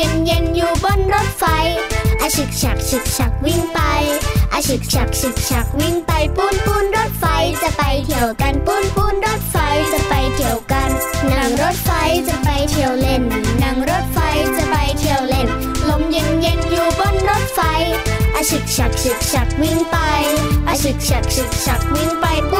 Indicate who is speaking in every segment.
Speaker 1: เย็นเย็นอยู่บนรถไฟอาฉึกฉักฉึกฉักวิ่งไปอาฉึกฉักฉึกฉักวิ่งไปปูนปูนรถไฟจะไปเที่ยวกันปูนปูนรถไฟจะไปเที่ยวกันนั่งรถไฟจะไปเที่ยวเล่นนั่งรถไฟจะไปเที่ยวเล่น ลมเย็นเย็นอยู่บนรถไฟอาฉึกฉักฉึกฉักวิ่งไปอาฉึกฉักฉึกฉักวิ่งไปปู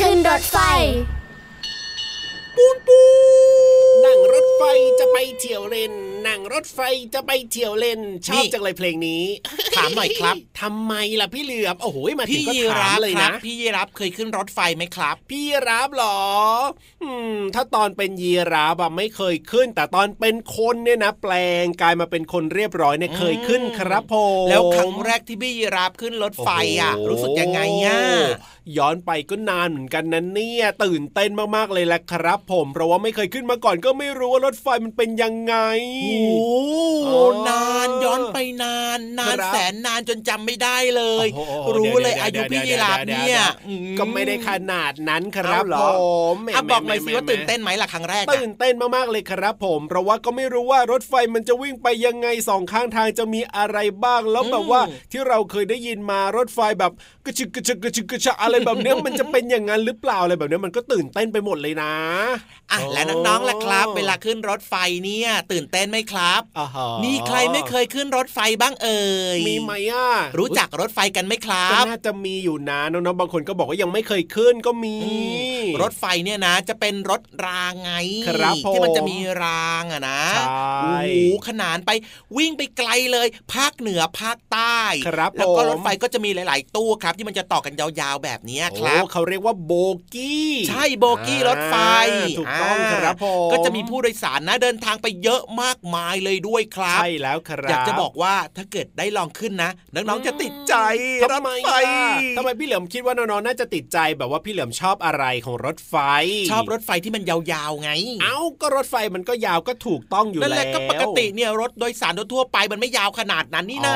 Speaker 1: ขึ้นรถไฟ
Speaker 2: ปูนปูนั่งรถไฟจะไปเที่ยวเล่น นั่งรถไฟจะไปเที่ยวเล่น ชอบจังเลยเพลงนี้
Speaker 3: ถามหน่อยครับ
Speaker 2: ทำไมล่ะพี่เหลือบโอ้โหมาถึ
Speaker 3: พี่
Speaker 2: งก็
Speaker 3: ยี
Speaker 2: ถา
Speaker 3: รั
Speaker 2: ม
Speaker 3: บ
Speaker 2: เลย
Speaker 3: ครั
Speaker 2: นะ
Speaker 3: บพี่ยีรับเคยขึ้นรถไฟไหมครับ
Speaker 2: พี่รับเหรอ อืม ถ้าตอนเป็นยีราฟอะไม่เคยขึ้น แต่ตอนเป็นคนเนี่ยนะ แปลงกายมาเป็นคนเรียบร้อยเนี่ยเคยขึ้นครับผม
Speaker 3: แล้วครั้งแรกที่พี่ยีรับขึ้นรถไฟอะ
Speaker 2: โอ้โห
Speaker 3: รู้สึกยังไงอะ
Speaker 2: ย้อนไปก็นานเหมือนกันนะเนี่ยตื่นเต้นมากๆเลยแหละครับ ผมเพราะว่าไม่เคยขึ้นมาก่อนก็ไม่รู้ว่ารถไฟมันเป็นยังไง
Speaker 3: โอ้
Speaker 2: โอ้
Speaker 3: นานย้อนไปนาน นาน
Speaker 2: ครับ
Speaker 3: แสนนานจนจำไม่ได้เลย
Speaker 2: โอ้โห
Speaker 3: รู้เลย
Speaker 2: ดี๋ว
Speaker 3: อายุ
Speaker 2: ดี๋ว
Speaker 3: พี่ยี
Speaker 2: ดี๋ว
Speaker 3: รับ
Speaker 2: ดี๋ว
Speaker 3: เนี่ย
Speaker 2: ดี๋วก็ไม่ได้ขนาดนั้นครับ
Speaker 3: เอาเหร
Speaker 2: ผ
Speaker 3: อ
Speaker 2: มแหม
Speaker 3: อะบอกหน่อย
Speaker 2: แหม
Speaker 3: สิว่า
Speaker 2: แหม
Speaker 3: ตื่นเต้นไหมล่ะครั้งแรกอะ
Speaker 2: ตื่นเต้นมากๆเลยครับผมเพราะว่าก็ไม่รู้ว่ารถไฟมันจะวิ่งไปยังไงสองข้างทางจะมีอะไรบ้างแล้วแบบว่าที่เราเคยได้ยินมารถไฟแบบกระชึกกระชึกกระชึกกระชะอะไรแบบเนี้ยมันจะเป็นอย่างนั้นหรือเปล่าอะไรแบบเนี้ยมันก็ตื่นเต้นไปหมดเลยนะ
Speaker 3: อะและน้องๆล่ะครับ เวลาขึ้นรถไฟเนี่ย ตื่นเต้นไหมครับ
Speaker 2: อ่าฮะ
Speaker 3: มีใครไม่เคยขึ้นรถไฟบ้างเอ่ย
Speaker 2: มีไหมอะ
Speaker 3: รู้จักรถไฟกันไหมครั
Speaker 2: ก็
Speaker 3: บ
Speaker 2: น่าจะมีอยู่นะน้องๆบางคนก็บอกว่ายังไม่เคยขึ้นก็มี
Speaker 3: อืมรถไฟเนี่ยนะ จะเป็นรถรางไง
Speaker 2: ครับผม
Speaker 3: ที่มันจะมีรางอะนะ
Speaker 2: ใช่
Speaker 3: โอ้โหขนานไปวิ่งไปไกลเลย ภาคเหนือภาคใต้
Speaker 2: ครับ
Speaker 3: แล้วก็
Speaker 2: ผม
Speaker 3: รถไฟก็จะมีหลาย ๆ ตู้ครับ ที่มันจะต่อกันยาวๆแบบเนี้ยค
Speaker 2: โอ้
Speaker 3: รับ
Speaker 2: เขาเรียกว่าโบกี้
Speaker 3: ใช่โบกี้รถไฟ
Speaker 2: อ่าถูกต้องครับผม
Speaker 3: ก็จะมีผู้โดยสารนะเดินทางไปเยอะมากมายเลยด้วยครับ
Speaker 2: ใช่แล้วครับ
Speaker 3: อยากจะบอกว่าถ้าเกิดได้ลองขึ้นนะน้องๆจะติดใจร
Speaker 2: ทำ
Speaker 3: ถ
Speaker 2: ไม
Speaker 3: ไฟ
Speaker 2: อะทำไมพี่เหลิมคิดว่าน้องๆน่าจะติดใจแบบว่าพี่เหลิมชอบอะไรของรถไฟ
Speaker 3: ชอบรถไฟที่มันยาวๆไง
Speaker 2: เอ้าก็รถไฟมันก็ยาวก็ถูกต้องอยู่
Speaker 3: นั่น
Speaker 2: แล้ว
Speaker 3: แหละก็ปกติเนี่ยรถโดยสารทั่วๆไปมันไม่ยาวขนาดนั้นนี่นะ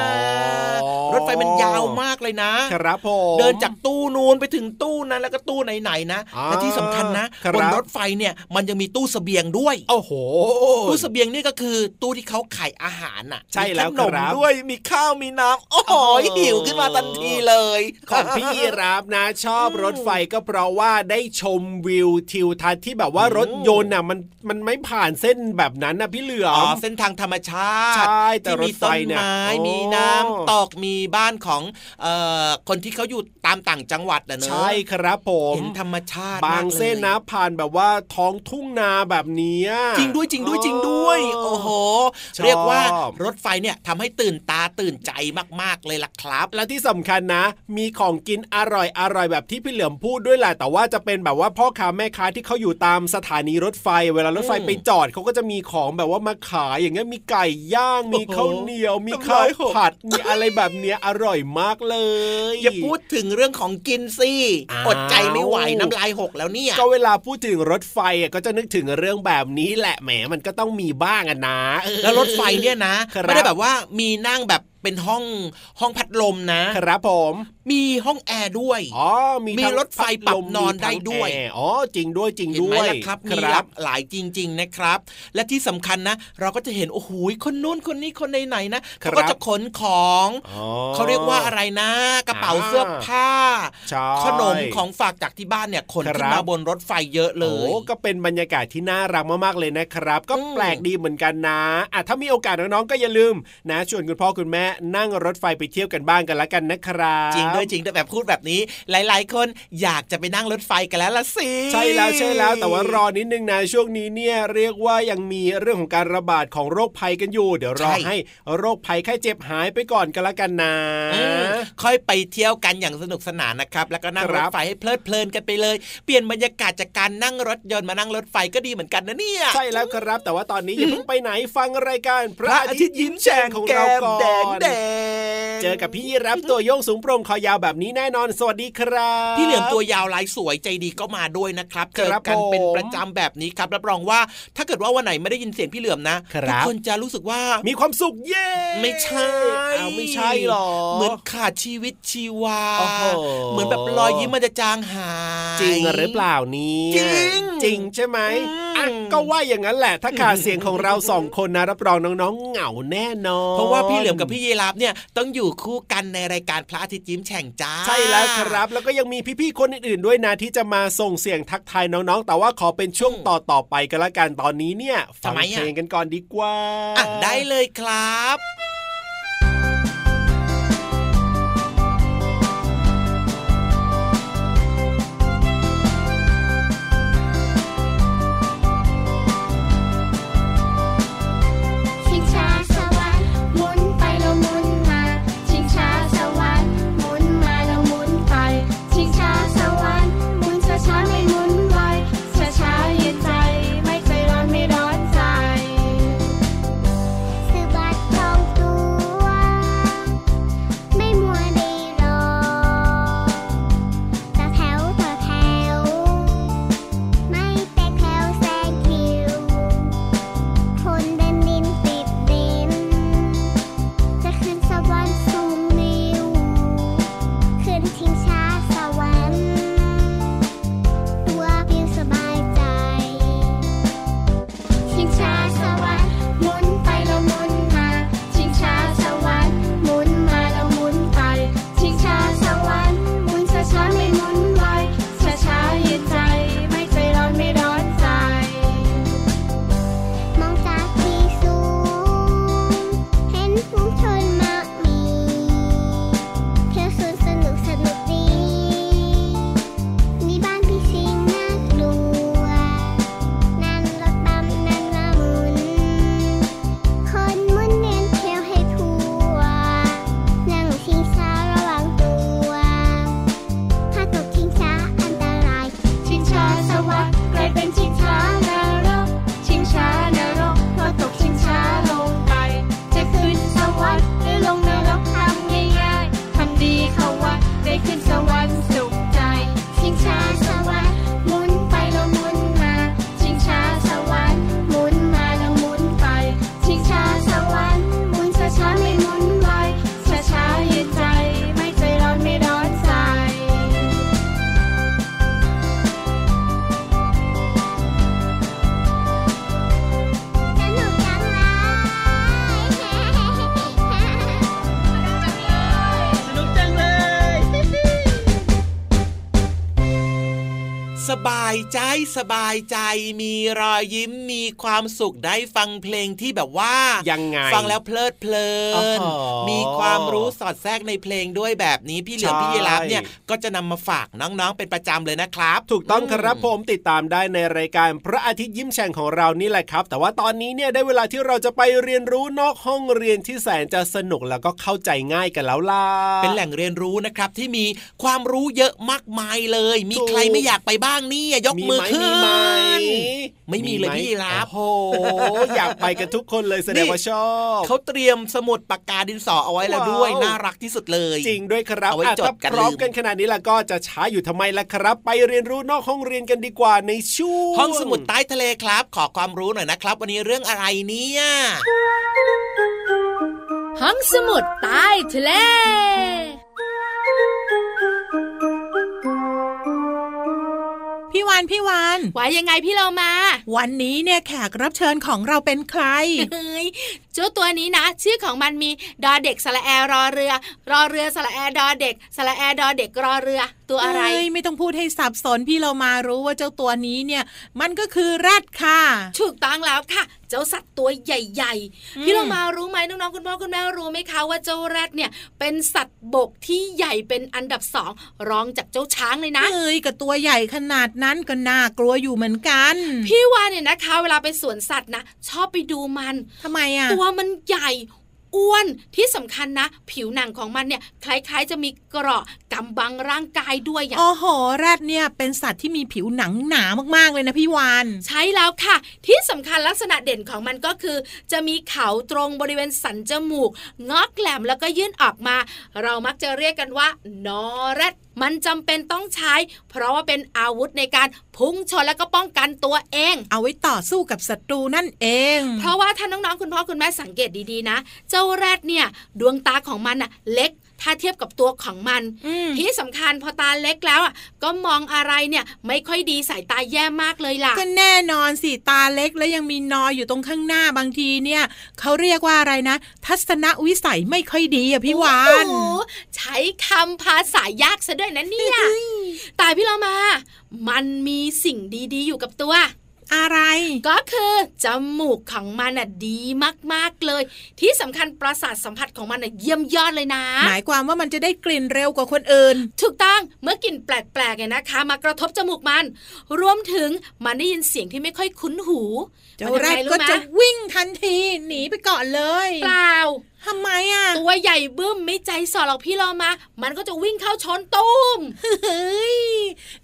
Speaker 2: อ๋อ
Speaker 3: รถไฟมันยาวมากเลยนะ
Speaker 2: ครับผม
Speaker 3: เดินจากตู้นูนไปถึงตู้นั้นแล้วก็ตู้ไหนๆนะ
Speaker 2: อ่า
Speaker 3: และที่สำคัญนะครับบนรถไฟเนี่ยมันยังมีตู้เสบียงด้วย
Speaker 2: โอ้โห
Speaker 3: ตู้เสบียงนี่ก็คือตู้ที่เขาขายอาหารน่ะ
Speaker 2: ใช่แล้ว
Speaker 3: มีขนม
Speaker 2: ครับ
Speaker 3: ด้วยมีข้าวมีน้ำโอ้โห
Speaker 2: โอ้
Speaker 3: หิวขึ้นมาทันทีเลย
Speaker 2: ของพี่ยีรับนะ ชอบรถไฟก็เพราะว่าได้ชมวิวทิวทัศน์ที่แบบว่ารถยนต์น่ะมันมันไม่ผ่านเส้นแบบนั้นนะพี่เหลือ
Speaker 3: อ๋อ
Speaker 2: ม
Speaker 3: เส้นทางธรรมชาติ
Speaker 2: ใช่แต่
Speaker 3: ที่
Speaker 2: ร
Speaker 3: มี
Speaker 2: ถไฟ
Speaker 3: ต้น
Speaker 2: เนี่ย
Speaker 3: ไม้
Speaker 2: โอ้
Speaker 3: มีน้ำตกมีบ้านของเอ่อคนที่เขาอยู่ตามต่างจังหวัดนะเนอะ
Speaker 2: ใช่ครับผม
Speaker 3: เห็นธรรมชาติ
Speaker 2: บาง
Speaker 3: มกลย
Speaker 2: เส้นนะผ่านแบบว่าท้องทุ่งนาแบบเนี้ย
Speaker 3: จริงด้วยจริงด้วยจริงด้วย โอ้โห
Speaker 2: ชอบ
Speaker 3: เรียกว่ารถไฟเนี่ยทำให้ตื่นตาตื่นใจมากๆเลยล่ะครับ
Speaker 2: และที่สำคัญนะ มีของกินอร่อยอร่อยแบบที่พี่เหลือมพูดด้วยแหละแต่ว่าจะเป็นแบบว่าพ่อค้าแม่ค้าที่เขาอยู่ตามสถานีรถไฟ เวลารถไฟ
Speaker 3: อืม
Speaker 2: ไปจอดเขาก็จะมีของแบบว่ามาขายอย่างเงี้ยมีไก่ย่างมี
Speaker 3: โอ้โห
Speaker 2: ข้าวเหนียว มี
Speaker 3: น้ำ
Speaker 2: ข้าว
Speaker 3: ลายหก
Speaker 2: ผัดมีอะไรแบบเนี้ยอร่อยมากเลย
Speaker 3: อย่าพูดถึงเรื่องของกินสิ
Speaker 2: อ้าว
Speaker 3: อดใจไม่ไหวน้ำลายหกแล้วเนี่ย
Speaker 2: ก็เวลาพูดถึงรถไฟอะก็จะนึกถึงเรื่องแบบนี้แหละแหมมันก็ต้องมีบ้างอะนะ
Speaker 3: แล้วรถไฟเนี่ยนะไม่ได้แบบว่ามีนั่งแบบ เป็นห้องห้องพัดลมนะ
Speaker 2: ครับผม
Speaker 3: มีห้องแอร์ด้วย
Speaker 2: อ๋อมี
Speaker 3: มี
Speaker 2: ทั้ง
Speaker 3: รถไฟปรับ
Speaker 2: พัลม
Speaker 3: นอน
Speaker 2: มีทั้ง
Speaker 3: ได้ด้วย
Speaker 2: แอร์อ๋อจริงด้วยจริง
Speaker 3: เห็น
Speaker 2: ด้
Speaker 3: ไหม
Speaker 2: วย
Speaker 3: ล่ะครับ
Speaker 2: ค
Speaker 3: มีห
Speaker 2: รั
Speaker 3: ลา
Speaker 2: บ
Speaker 3: กหลายจริง ๆนะครับ และที่สำคัญนะ เราก็จะเห็นโอ้โหคนนู้นคนนี้คนไหนๆนะเขาก็จะขนของ
Speaker 2: อ๋อ
Speaker 3: เขาเรียกว่าอะไรนะ กระเป๋า
Speaker 2: อ่า
Speaker 3: เสื้อผ้า
Speaker 2: ใช่
Speaker 3: ขนมของฝากจากที่บ้านเนี่ยขนขึ้
Speaker 2: คนรับ
Speaker 3: มาบนรถไฟเยอะเล
Speaker 2: โอ้
Speaker 3: ย
Speaker 2: ก็เป็นบรรยากาศที่น่ารักมากๆเลยนะครับ ก็
Speaker 3: อืม
Speaker 2: แปลกดีเหมือนกันนะอะถ้ามีโอกาสน้องๆก็อย่าลืมนะชวนคุณพ่อคุณแม่นั่งรถไฟไปเที่ยวกันบ้างกันละกันนะครับ
Speaker 3: จริงด้วยจริงด้วยแบบพูดแบบนี้ หลาย ๆ คนอยากจะไปนั่งรถไฟกันแล้วละสิ
Speaker 2: ใช่แล้วใช่แล้วแต่ว่ารอนิดนึงนะช่วงนี้เนี่ยเรียกว่ายังมีเรื่องของการระบาดของโรคภัยกันอยู่ เดี๋ยวรอให้โรคภัยไข้เจ็บหายไปก่อนกันละกันนะ
Speaker 3: อืมค่อยไปเที่ยวกันอย่างสนุกสนานนะครับ แล้วก็นั่ง
Speaker 2: ค
Speaker 3: ร
Speaker 2: รั
Speaker 3: ถ
Speaker 2: บ
Speaker 3: ไฟให้เพลิดเพลินกันไปเลย เปลี่ยนบรรยากาศจากการนั่งรถยนต์มานั่งรถไฟก็ดีเหมือนกันนะเนี่ย
Speaker 2: ใช่แล้วครับ แต่ว่าตอนนี้อย่าเพิ่งไปไหนฟังรายการพระอาทิตย์ยิ้มแฉ่งของเราก่อน
Speaker 3: Monday.
Speaker 2: เจอกับพี่ยีรับตัวโยงสูงโปร่งคอยาวแบบนี้แน่นอน สวัสดีครับ
Speaker 3: พี่เหลือมตัวยาวลายสวยใจดีก็มาด้วยนะครับเจอ
Speaker 2: ครับ
Speaker 3: กันเป็น
Speaker 2: ผม
Speaker 3: ประจำแบบนี้ครับรับรองว่า ถ้าเกิดว่าวันไหนไม่ได้ยินเสียงพี่เหลือมนะครับทุกคนจะรู้สึกว่า
Speaker 2: มีความสุขเย้
Speaker 3: ไม่ใช่
Speaker 2: เอาไม่ใช่หรอ
Speaker 3: เหมือนขาดชีวิตชีวา
Speaker 2: โอ้โห
Speaker 3: เหมือนแบบรอยยิ้มมันจะจางหาย
Speaker 2: จริงหรือเปล่านี่
Speaker 3: จริง
Speaker 2: จริงใช่ไหม
Speaker 3: อืม
Speaker 2: อะก็ว่าอย่างนั้นแหละถ้าขาดเสียงของเราสองคนนะรับรองน้องๆเหงาแน่นอน
Speaker 3: เพราะว่าพี่เหลือมกับพี่ยีรับเนี่ยต้องอยู่คู่กันในรายการพระอาทิตย์ยิ้มแฉ่งจ้า
Speaker 2: ใช่แล้วครับ แล้วก็ยังมีพี่ๆคนอื่นๆด้วยนะที่จะมาส่งเสียงทักทายน้องๆ แต่ว่าขอเป็นช่วงต่อต่อๆไปกันละกันตอนนี้เนี่ยฟั
Speaker 3: ทำไมอะ
Speaker 2: เพลงกันก่อนดีกว่า
Speaker 3: อะได้เลยครับา
Speaker 1: ยใจสบายใจ มีรอยยิ้มมีความสุ
Speaker 3: ขได้ฟังเพลงที่แบบว่า
Speaker 2: ยังไง
Speaker 3: ฟังแล้วเพลิดเพลิ
Speaker 2: อ๋
Speaker 3: น
Speaker 2: อ
Speaker 3: มีความรู้สอดแทรกในเพลงด้วยแบบนี้พี่เหลือม
Speaker 2: ใช่
Speaker 3: พี่ยีรับเนี่ยก็จะนำมาฝากน้องๆเป็นประจำเลยนะครับ
Speaker 2: ถูกต้องครับ
Speaker 3: ม
Speaker 2: ผมติดตามได้ในรายการพระอาทิตย์ยิ้มแฉ่งของเรานี่แหละครับ แต่ว่าตอนนี้เนี่ยได้เวลาที่เราจะไปเรียนรู้นอกห้องเรียนที่แสนจะสนุกแล้วก็เข้าใจง่ายกันแล้วล่ะ
Speaker 3: เป็นแหล่งเรียนรู้นะครับที่มีความรู้เยอะมากมายเลย มี
Speaker 2: ถูก
Speaker 3: ใครไม่อยากไปบ้างเนี่ยยกมือ
Speaker 2: ไห
Speaker 3: ขึ้น
Speaker 2: มีไหม
Speaker 3: ไม่มีเลย
Speaker 2: ห
Speaker 3: พี่รับ
Speaker 2: โอ้โหอยากไปกันทุกคนเลยแสดงว่าชอบ
Speaker 3: เขาเตรียมสมุดปากกาดินสอเอาไว้แล้วด้วย
Speaker 2: ว้าว
Speaker 3: น่ารักที่สุดเลย
Speaker 2: จริงด้วยครับ
Speaker 3: เอาไว้
Speaker 2: อะ
Speaker 3: จด
Speaker 2: ถ้า
Speaker 3: กัน
Speaker 2: พร้อม
Speaker 3: ลืม
Speaker 2: กันขนาดนี้แล้วก็จะช้าอยู่ทำไมล่ะครับ ไปเรียนรู้นอกห้องเรียนกันดีกว่าในช่วง
Speaker 3: ห้องสมุดใต้ทะเลครับ ขอความรู้หน่อยนะครับ วันนี้เรื่องอะไรเนี่ย
Speaker 4: ห้องสมุดใต้ทะเล
Speaker 5: วานพี่วาน
Speaker 4: ว่ายังไงพี่เรามา
Speaker 5: วันนี้เนี่ยแขกรับเชิญของเราเป็นใคร
Speaker 4: เฮ้ยเจ้าตัวนี้นะ ชื่อของมันมีดอเด็กสระแอรอเรือ รอเรือสระแอดอเด็กสระแอดอเด็กรอเรือ ตัวอะไร
Speaker 5: ไม่ต้องพูดให้สับสนพี่เรามารู้ว่าเจ้าตัวนี้เนี่ย มันก็คือแรดค่ะ
Speaker 4: ถูกต้องแล้วค่ะ เจ้าสัตว์ตัวใหญ่ ๆ พี่เรามารู้ไหมน้องๆคุณพ่อคุณแม่รู้ไหมคะว่าเจ้าแรดเนี่ยเป็นสัตว์บกที่ใหญ่เป็นอันดับสองรองจากเจ้าช้างเลยนะ
Speaker 5: เอ้ยกับตัวใหญ่ขนาดนั้นก็น่ากลัวอยู่เหมือนกัน
Speaker 4: พี่วานเนี่ยนะคะ เวลาไปสวนสัตว์นะชอบไปดูมัน
Speaker 5: ทำไมอะ
Speaker 4: ตัวมันใหญ่อ้วนที่สำคัญนะ ผิวหนังของมันเนี่ยคล้ายๆ จะมีเกราะกำบังร่างกายด้วย
Speaker 5: อย่างโอ้โห แรดเนี่ยเป็นสัตว์ที่มีผิวหนังหนามากๆเลยนะพี่วาน
Speaker 4: ใช่แล้วค่ะ ที่สำคัญลักษณะเด่นของมันก็คือ จะมีเขาตรงบริเวณสันจมูก งอกแหลมแล้วก็ยื่นออกมา เรามักจะเรียกกันว่านอแรด มันจำเป็นต้องใช้ เพราะว่าเป็นอาวุธในการพุ่งชนแล้วก็ป้องกันตัวเอง
Speaker 5: เอาไว้ต่อสู้กับศัตรูนั่นเอง
Speaker 4: เพราะว่าถ้าน้องๆคุณพ่อคุณแม่สังเกตดีๆนะ เจ้าแรดเนี่ยดวงตาของมันน่ะเล็ก ถ้าเทียบกับตัวของมันที่สำคัญพอตาเล็กแล้วอะก็มองอะไรเนี่ยไม่ค่อยดีสายตาแย่มากเลยล่ะ
Speaker 5: ก็แน่นอนสิตาเล็กแล้วยังมีนออยู่ตรงข้างหน้าบางทีเนี่ยเขาเรียกว่าอะไรนะ ทัศนวิสัยไม่ค่อยดีอะพี่วาน
Speaker 4: ใช้คำภาษายากซะด้วยนะเนี่ยตายพี่เรามา มันมีสิ่งดีๆ อยู่กับตัว
Speaker 5: อะไร
Speaker 4: ก็คือจมูกของมันอะดีมากๆเลย ที่สำคัญประสาทสัมผัสของมันอะเยี่ยมยอดเลยนะ
Speaker 5: หมายความว่ามันจะได้กลิ่นเร็วกว่าคนอื่น
Speaker 4: ถูกต้องเมื่อกลิ่นแปลกๆเนี่ยนะคะ มากระทบจมูกมัน รวมถึงมันได้ยินเสียงที่ไม่ค่อยคุ้นหู
Speaker 5: เจ้าแรดก็จะวิ่งทันทีหนีไปก่อนเลย
Speaker 4: เปล่า
Speaker 5: ทำไมอะ
Speaker 4: ตัวใหญ่บึ้มไม่ใจสอหรอกพี่เรามา มันก็จะวิ่งเข้าชนตุ้ม
Speaker 5: เฮ้ย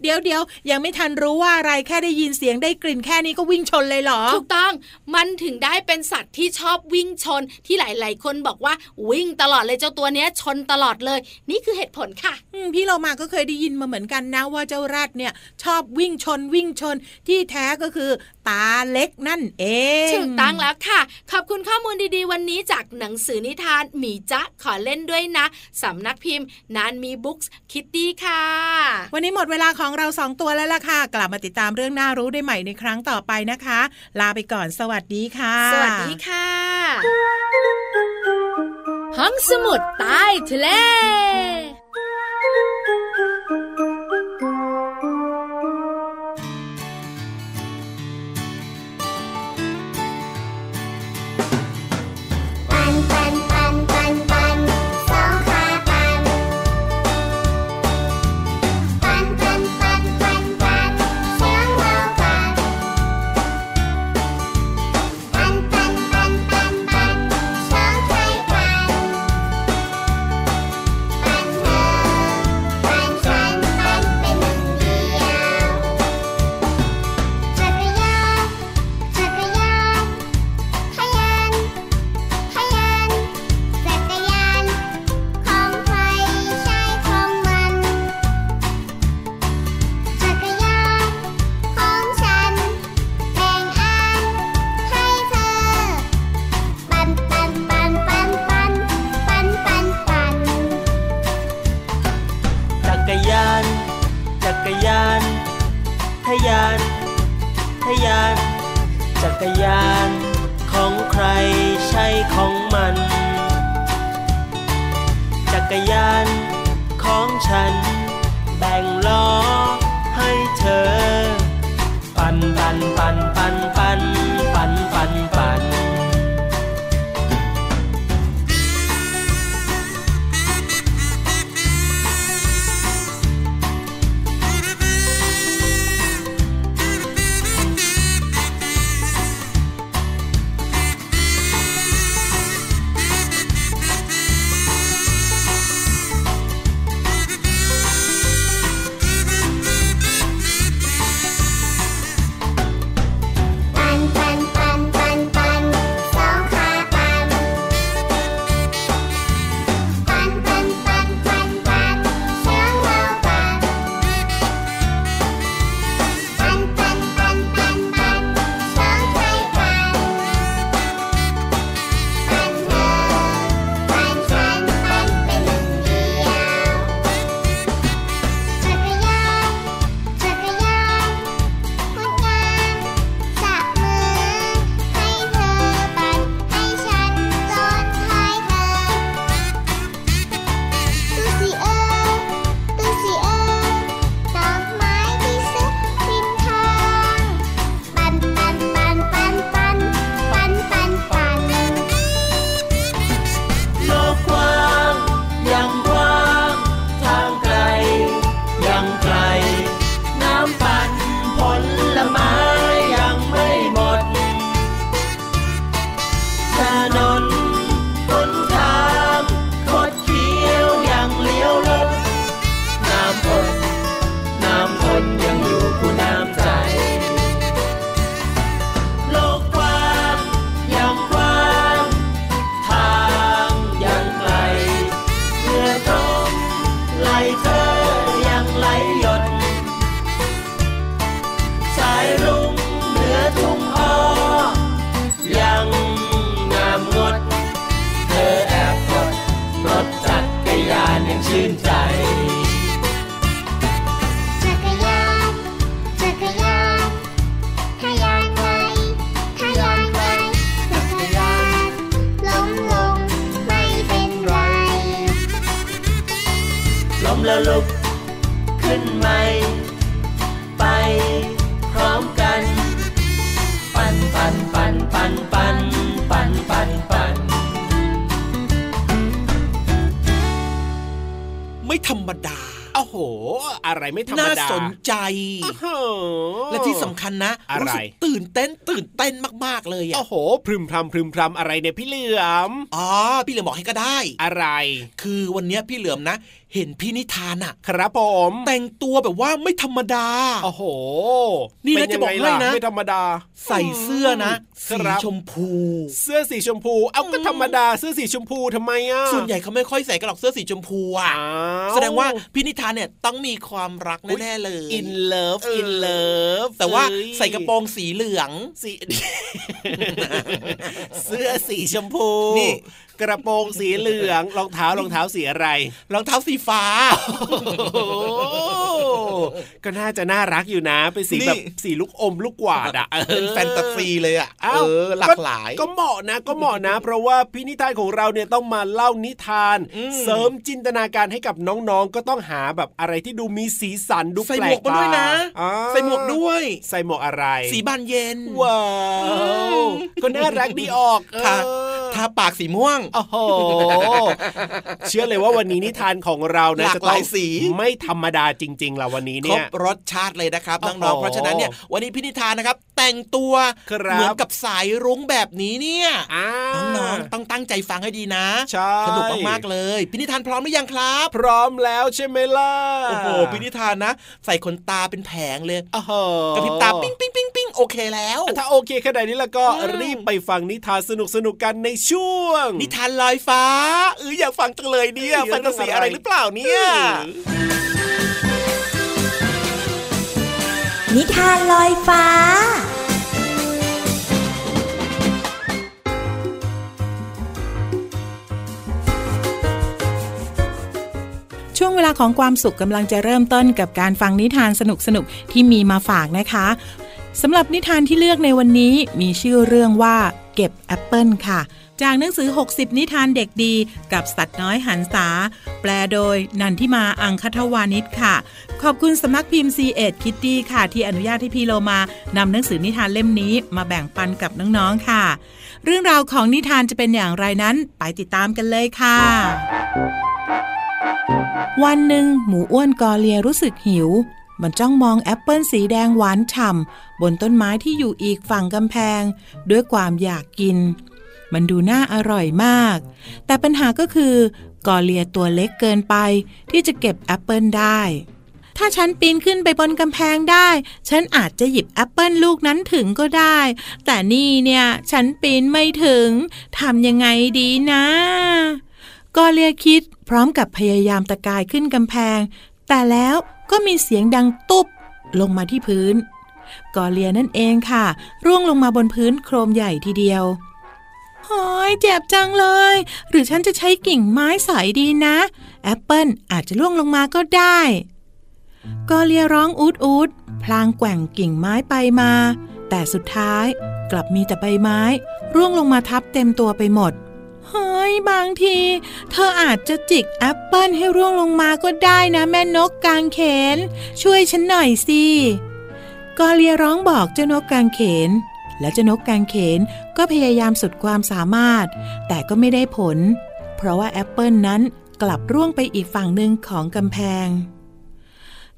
Speaker 5: เดี๋ยวเดี๋ยวยังไม่ทันรู้ว่าอะไรแค่ได้ยินเสียงได้กลิ่นแค่นี้ก็วิ่งชนเลยเหรอ
Speaker 4: ถูกต้องมันถึงได้เป็นสัตว์ที่ชอบวิ่งชนที่หลาย ๆ คนบอกว่าวิ่งตลอดเลยเจ้าตัวเนี้ยชนตลอดเลย นี่คือเหตุผลค่ะ
Speaker 5: พี่โลมาก็เคยได้ยินมาเหมือนกันนะว่าเจ้าแรดเนี่ยชอบวิ่งชนวิ่งชนที่แท้ก็คือ ตาเล็กนั่นเอง
Speaker 4: ถูกต้องแล้วค่ะ ขอบคุณข้อมูลดีๆ วันนี้จากหนังสือนิทานหมีจ๊ะขอเล่นด้วยนะ สำนักพิมพ์นานมีบุ๊คส์คิดดี้ค่ะ
Speaker 5: วันนี้หมดเวลาของเราสองตัวแล้วล่ะค่ะ กลับมาติดตามเรื่องน่ารู้ได้ใหม่ในครั้งต่อไปนะคะ ลาไปก่อนสวัสดีค่ะ
Speaker 4: สวัสดีค่ะห้องสมุดใต้ทะเล
Speaker 6: กรยาน ของใครใช่ของมัน จักรยานของฉัน
Speaker 2: อะไรไม่ธรรม
Speaker 3: น่า
Speaker 2: ดา
Speaker 3: สนใจ
Speaker 2: โอ้โห
Speaker 3: และที่สำคัญนะ
Speaker 2: อะไร
Speaker 3: รู้สึกตื่นเต้นตื่นเต้นมากๆเลยอะ
Speaker 2: โอ้โห พรึมพรำพรึมพรำอะไรเนี่ยพี่เหลือม
Speaker 3: อ๋อ พี่เหลือมบอกให้ก็ได้
Speaker 2: อะไร
Speaker 3: คือวันเนี้ยพี่เหลือมนะเห็นพี่นิทานอะ
Speaker 2: ครับผม
Speaker 3: แต่งตัวแบบว่าไม่ธรรมดา
Speaker 2: โอ้โห
Speaker 3: นี่นะ
Speaker 2: เป็
Speaker 3: จะบอกให้นะ
Speaker 2: ไม่ธรรมดา
Speaker 3: ใส่เสื้อนะ
Speaker 2: ค
Speaker 3: สี
Speaker 2: รับ
Speaker 3: ชมพู
Speaker 2: เสื้อสีชมพู เอ้าก็ธรรมดาเสื้อสีชมพูทำไมอะ
Speaker 3: ส่วนใหญ่เขาไม่ค่อยใส่กันหรอกเสื้อสีชมพูอะ
Speaker 2: อ้า
Speaker 3: แสดงว่าพี่นิทานเนี่ยต้องมีความรักแน่ๆเลย
Speaker 2: in love เอ
Speaker 3: อ
Speaker 2: in love
Speaker 3: แต่ว่าใส่กระโปรงสีเหลือง
Speaker 2: สีเสื้อสีชมพู
Speaker 3: นี่
Speaker 2: กระโปรงสีเหลืองรองเท้ารองเท้าสีอะไร
Speaker 3: รองเท้าสีฟ้า
Speaker 2: โอ้ก็น่าจะน่ารักอยู่นะ เป็นสี
Speaker 3: นี่
Speaker 2: แบบสีลูกอมลูกกวาดอะ
Speaker 3: เป็นแฟนตาซีเลยอะ
Speaker 2: อ้าว
Speaker 3: เออหลากหลาย
Speaker 2: ก็เหมาะนะก็เหมาะนะ เพราะว่าพี่นิทานของเราเนี่ยต้องมาเล่านิทาน
Speaker 3: อืม
Speaker 2: เสริมจินตนาการให้กับน้องๆ ก็ต้องหาแบบอะไรที่ดูมีสีสันดู
Speaker 3: ใส่
Speaker 2: แปล
Speaker 3: หมว
Speaker 2: ก
Speaker 3: กมาด้วยนะ
Speaker 2: ตาอ่า
Speaker 3: ใส่หมวกด้วย
Speaker 2: ใส่หมวกอะไร
Speaker 3: สีบานเย็น
Speaker 2: ว้าวก็น่ารักดีออก
Speaker 3: ทา
Speaker 2: เออ
Speaker 3: ทาปากสีม่วง
Speaker 2: โอ้โหเชื่อเลยว่าวันนี้นิทานของเรานะ
Speaker 3: หลาก
Speaker 2: จะ
Speaker 3: ห
Speaker 2: ต้อ
Speaker 3: ลางยสี
Speaker 2: ไม่ธรรมดาจริงๆล่ะวันนี้
Speaker 3: คร
Speaker 2: เนี่
Speaker 3: บ
Speaker 2: ย
Speaker 3: รสชาติเลยนะครับ
Speaker 2: โอ้
Speaker 3: น้อง
Speaker 2: โห
Speaker 3: ๆเพราะฉะนั้นเนี่ยวันนี้พี่นิทานนะครับ แต่งตัว
Speaker 2: ครับ
Speaker 3: เหมือนกับสายรุ้งแบบนี้เนี่ย
Speaker 2: อ่า
Speaker 3: น้องๆต้องตั้งใจฟังให้ดีนะ
Speaker 2: ใช่
Speaker 3: สนุกมากๆเลยพี่นิทานพร้อมหรือยังครับ
Speaker 2: พร้อมแล้วใช่ไหมล่ะ
Speaker 3: โอ้โหพี่นิทานนะ ใส่ขนตาเป็นแผงเลย
Speaker 2: โอ้โห
Speaker 3: กระพริบตาปิ้งปิ้งปิ้งปิ้งโอเคแล้ว
Speaker 2: ถ้าโอเคขนาดนี้แล้วก็
Speaker 3: อืม
Speaker 2: รีบไปฟังนิทานสนุกๆกันในช่วง
Speaker 3: นิทานลอยฟ้าเอออยากฟังจังเลยเนี่ย
Speaker 2: เฮ้ย
Speaker 3: แฟนตาซี
Speaker 2: เรื่องอะไร
Speaker 3: อะไรหรือเปล่าเนี่ย
Speaker 7: นิทานลอยฟ้า
Speaker 5: ช่วงเวลาของความสุขกำลังจะเริ่มต้นกับการฟังนิทานสนุกๆ ที่มีมาฝากนะคะสำหรับนิทานที่เลือกในวันนี้มีชื่อเรื่องว่า เก็บแอปเปิลค่ะ จากหนังสือ 60 นิทานเด็กดีกับสัตว์น้อยหันษา แปลโดยนันทิมาอังคทวานิชค่ะ ขอบคุณสำนักพิมพ์ C ีเอ็ดคิตตี้ค่ะ ที่อนุญาตให้พี่โลมานำหนังสือนิทานเล่มนี้มาแบ่งปันกับน้องๆค่ะ เรื่องราวของนิทานจะเป็นอย่างไรนั้นไปติดตามกันเลยค่ะ วันหนึ่ง หมูอ้วนกอเลียรู้สึกหิว มันจ้องมองแอปเปิลสีแดงหวานฉ่ำบนต้นไม้ที่อยู่อีกฝั่งกำแพง ด้วยความอยากกิน มันดูน่าอร่อยมาก แต่ปัญหาก็คือกอเลียตัวเล็กเกินไป ที่จะเก็บแอปเปิลได้ ถ้าฉันปีนขึ้นไปบนกำแพงได้ ฉันอาจจะหยิบแอปเปิลลูกนั้นถึงก็ได้ แต่นี่เนี่ย ฉันปีนไม่ถึงทำยังไงดีนะกอเลียคิดพร้อมกับพยายามตะกายขึ้นกำแพง แต่แล้วก็มีเสียงดังตุบลงมาที่พื้นกอเลียนั่นเองค่ะ ร่วงลงมาบนพื้นโครมใหญ่ทีเดียว โอ้ยเจ็บจังเลย หรือฉันจะใช้กิ่งไม้สอยดีนะ แอปเปิลอาจจะล่วงลงมาก็ได้กอเลียร้องอูดอูดพลางแกว่งกิ่งไม้ไปมา แต่สุดท้ายกลับมีแต่ใบไม้ ร่วงลงมาทับเต็มตัวไปหมดเฮ้ยบางที เธออาจจะจิกแอปเปิลให้ร่วงลงมาก็ได้นะแม่นกกางเขน ช่วยฉันหน่อยสิกอเลียร้องบอกเจ้านกกางเขน และเจ้านกกางเขนก็พยายามสุดความสามารถ แต่ก็ไม่ได้ผล เพราะว่าแอปเปิลนั้นกลับร่วงไปอีกฝั่งหนึ่งของกำแพง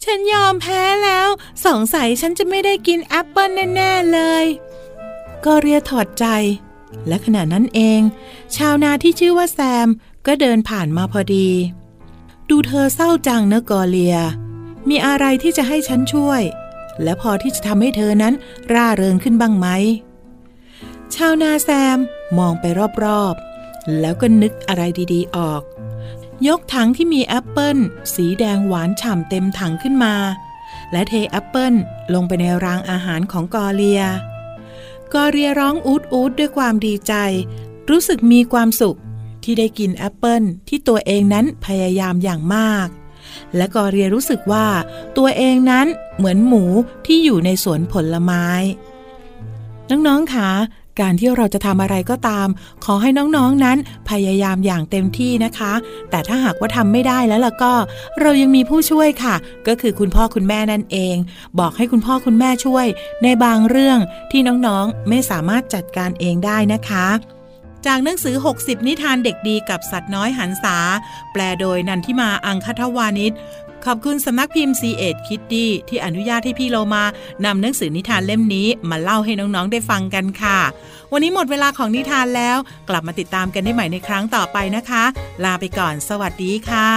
Speaker 5: ฉันยอมแพ้แล้ว สงสัยฉันจะไม่ได้กินแอปเปิลแน่ ๆ เลย ก็เรียถอดใจ และขณะนั้นเอง ชาวนาที่ชื่อว่าแซม ก็เดินผ่านมาพอดี ดูเธอเศร้าจังนะกอเลีย มีอะไรที่จะให้ฉันช่วย และพอที่จะทำให้เธอนั้นร่าเริงขึ้นบ้างไหม ชาวนาแซมมองไปรอบๆ แล้วก็นึกอะไรดีๆออก ยกถังที่มีแอปเปิลสีแดงหวานฉ่ำเต็มถังขึ้นมา และเทแอปเปิลลงไปในรางอาหารของกอเลีย กอเลียร้องอู๊ดอู๊ดด้วยความดีใจ รู้สึกมีความสุขที่ได้กินแอปเปิลที่ตัวเองนั้นพยายามอย่างมาก และกอเลียรู้สึกว่า ตัวเองนั้นเหมือนหมูที่อยู่ในสวนผลไม้ น้องๆคะการที่เราจะทำอะไรก็ตาม ขอให้น้องๆนนั้นพยายามอย่างเต็มที่นะคะ แต่ถ้าหากว่าทำไม่ได้แล้วล่ะก็ เรายังมีผู้ช่วยค่ะ ก็คือคุณพ่อคุณแม่นั่นเอง บอกให้คุณพ่อคุณแม่ช่วย ในบางเรื่องที่น้องๆไม่สามารถจัดการเองได้นะคะ จากหนังสือ 60 นิทานเด็กดีกับสัตว์น้อยหันษา แปลโดยนันทิมาอังคทวานิชขอบคุณสำนักพิมพ์ c ีเอ็ดคิตตี้ที่อนุญาตให้พี่โลมานำหนังสือนิทานเล่มนี้มาเล่าให้น้องๆได้ฟังกันค่ะ วันนี้หมดเวลาของนิทานแล้ว กลับมาติดตามกันได้ใหม่ในครั้งต่อไปนะคะ ลาไปก่อน สวัสดีค่ะ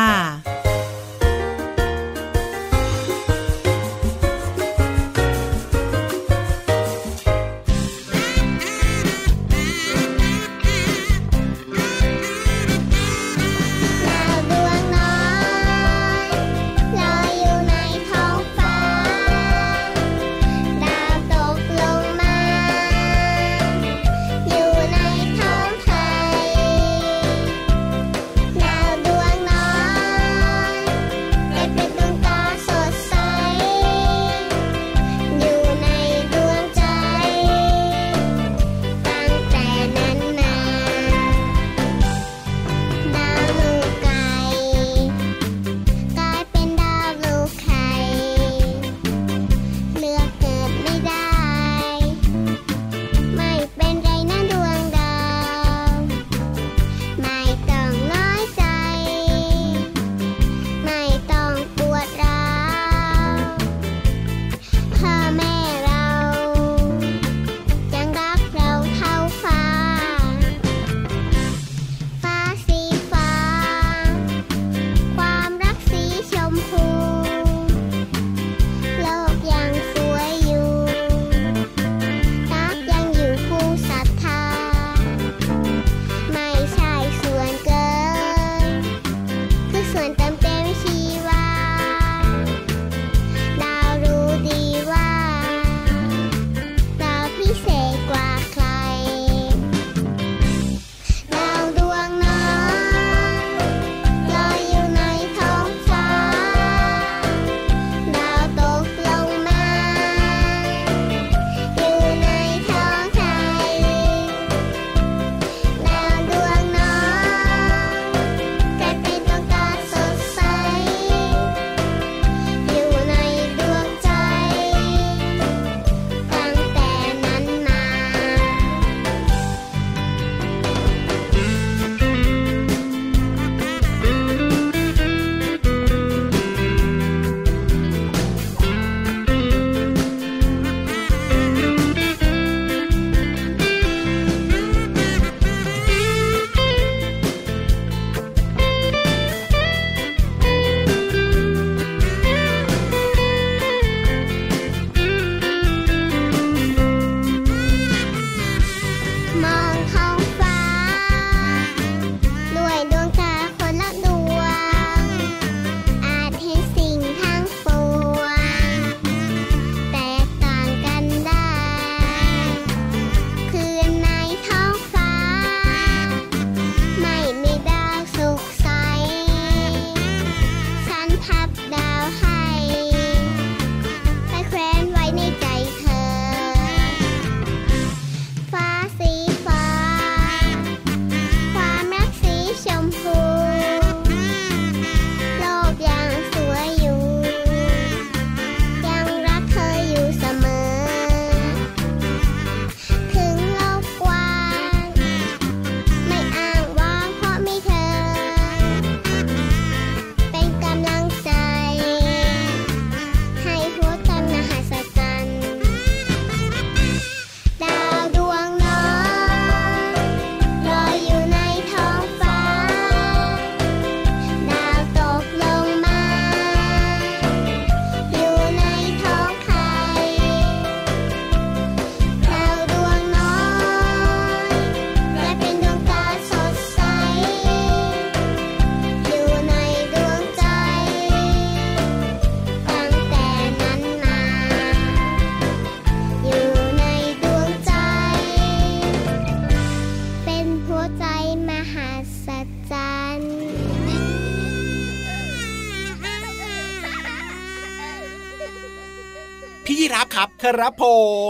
Speaker 3: รับครับ
Speaker 2: ครับผ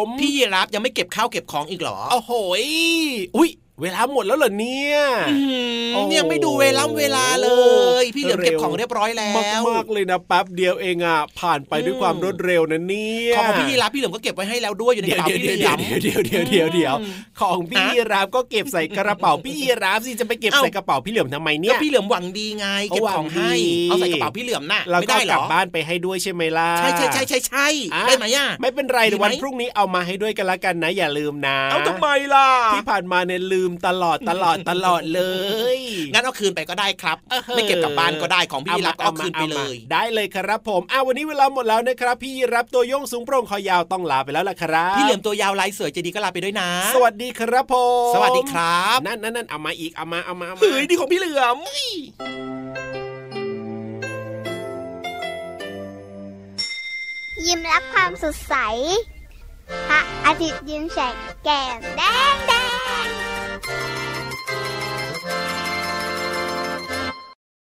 Speaker 2: ม
Speaker 3: พี่ยีรับยังไม่เก็บข้าวเก็บของอีกเหรอ
Speaker 2: โอ้โหยอุ้ย เวลาหมดแล้วเหรอเนี่ย
Speaker 3: อืม
Speaker 2: โอ้
Speaker 3: ยังไม่ดูเวลาเวลาเลย พี่เหลือม
Speaker 2: เร็ว
Speaker 3: เก็บของเรียบร้อยแล้ว
Speaker 2: มากมากๆเลยนะแป๊บเดียวเองอะผ่านไปด้วยความรวดเร็วนะเนี่ย
Speaker 3: ของพี่ยีรับพี่เหลือมก็เก็บไว้ให้แล้วด้วยอยู่ใน
Speaker 2: เดี๋
Speaker 3: ก
Speaker 2: ยว
Speaker 3: ระเป๋า
Speaker 2: เดี๋ยว
Speaker 3: พี่เห
Speaker 2: เดี๋
Speaker 3: ลื
Speaker 2: ย
Speaker 3: อ
Speaker 2: ว
Speaker 3: ม
Speaker 2: เดี๋ยวเดี๋ยวเดี๋ยวเดี๋ยว
Speaker 3: อืม
Speaker 2: ของพี่
Speaker 3: ฮะ
Speaker 2: ยีราฟก็เก็บใส่กระเป๋าพี่ยีราฟสิจะไปเก็บ
Speaker 3: เอ้า
Speaker 2: ใส่กระเป๋าพี่เหลือมทำไมเนี่
Speaker 3: ก็
Speaker 2: ย
Speaker 3: พี่เหลือมหวังดีไงเก็บ
Speaker 2: หวัง
Speaker 3: ของให้
Speaker 2: ดี
Speaker 3: เอาใส่กระเป๋าพี่เหลือมน่ะ
Speaker 2: เรา
Speaker 3: ไม่
Speaker 2: ก็
Speaker 3: ได้เหร
Speaker 2: กลั
Speaker 3: อ
Speaker 2: บบ้านไปให้ด้วยใช่ไหมล่ะ
Speaker 3: ใช่ใช่ใช่ใช่ใช่
Speaker 2: อะ
Speaker 3: ได้ไหมอะ
Speaker 2: ไม่เป็นไร
Speaker 3: ดี
Speaker 2: เดี๋ยว
Speaker 3: ไหม
Speaker 2: วันพรุ่งนี้เอามาให้ด้วยกันละกันนะ อย่าลืมนะ
Speaker 3: เอาทำไมล่ะ
Speaker 2: ที่ผ่านมาเนี่ยลืมตลอดตลอดตลอดเลย
Speaker 3: งั้นเอาคืนไปก็ได้ครับ
Speaker 2: เออ
Speaker 3: ไม่เก็บกลับบ้านก็ได้ของพี่ยีรับก็เอาคืนไปเลย
Speaker 2: อามาได้เลยครับผมอ้าววันนี้เวลาหมดแล้วนะครับ พี่ยีรับตัวโยงสูงโปร่งคอยาวต้องลาไปแล้วล่ะครับ
Speaker 3: พี่เหลือมตัวยาวลายเสือใจดีก็ลาไปด้วยนะ
Speaker 2: สวัสดีครับผม
Speaker 3: สวัสดีครับ
Speaker 2: นั่นนั่นนั่นเอามาอีกเอามาเอามาเอามา
Speaker 3: เฮ้ยดีของพี่เหลือม
Speaker 1: ยิ้มรับความสดใสพระอาทิตย์ยิ้มแฉกแก้มแดงแดง Thank you.